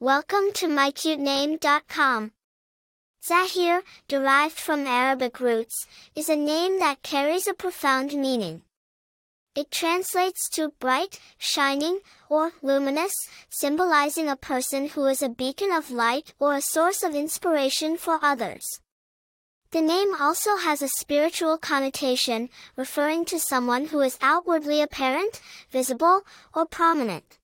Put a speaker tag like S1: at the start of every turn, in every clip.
S1: Welcome to mycutename.com. Zahir, derived from Arabic roots, is a name that carries a profound meaning. It translates to bright, shining, or luminous, symbolizing a person who is a beacon of light or a source of inspiration for others. The name also has a spiritual connotation, referring to someone who is outwardly apparent, visible, or prominent.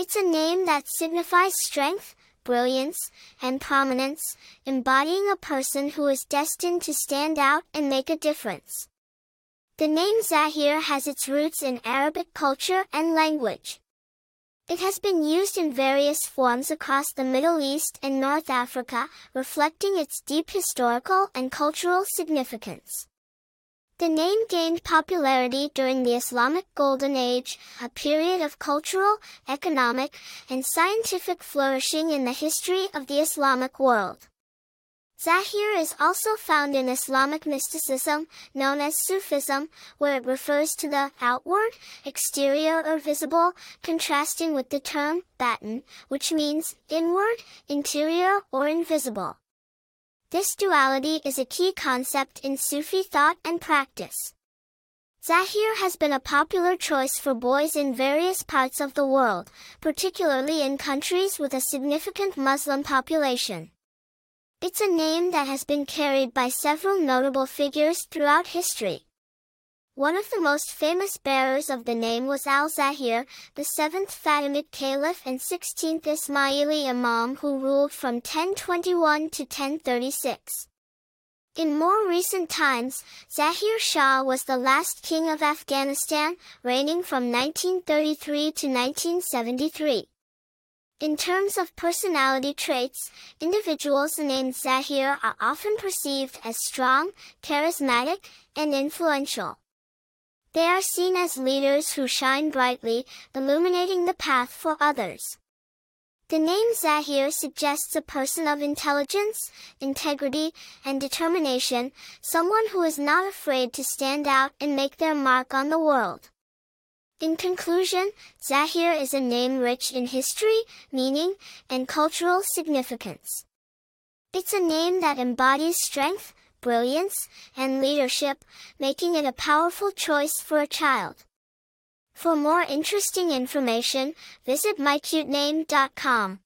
S1: It's a name that signifies strength, brilliance, and prominence, embodying a person who is destined to stand out and make a difference. The name Zahir has its roots in Arabic culture and language. It has been used in various forms across the Middle East and North Africa, reflecting its deep historical and cultural significance. The name gained popularity during the Islamic Golden Age, a period of cultural, economic, and scientific flourishing in the history of the Islamic world. Zahir is also found in Islamic mysticism, known as Sufism, where it refers to the outward, exterior or visible, contrasting with the term batin, which means inward, interior or invisible. This duality is a key concept in Sufi thought and practice. Zahir has been a popular choice for boys in various parts of the world, particularly in countries with a significant Muslim population. It's a name that has been carried by several notable figures throughout history. One of the most famous bearers of the name was Al-Zahir, the 7th Fatimid Caliph and 16th Ismaili Imam who ruled from 1021 to 1036. In more recent times, Zahir Shah was the last king of Afghanistan, reigning from 1933 to 1973. In terms of personality traits, individuals named Zahir are often perceived as strong, charismatic, and influential. They are seen as leaders who shine brightly, illuminating the path for others. The name Zahir suggests a person of intelligence, integrity, and determination, someone who is not afraid to stand out and make their mark on the world. In conclusion, Zahir is a name rich in history, meaning, and cultural significance. It's a name that embodies strength, brilliance, and leadership, making it a powerful choice for a child. For more interesting information, visit mycutename.com.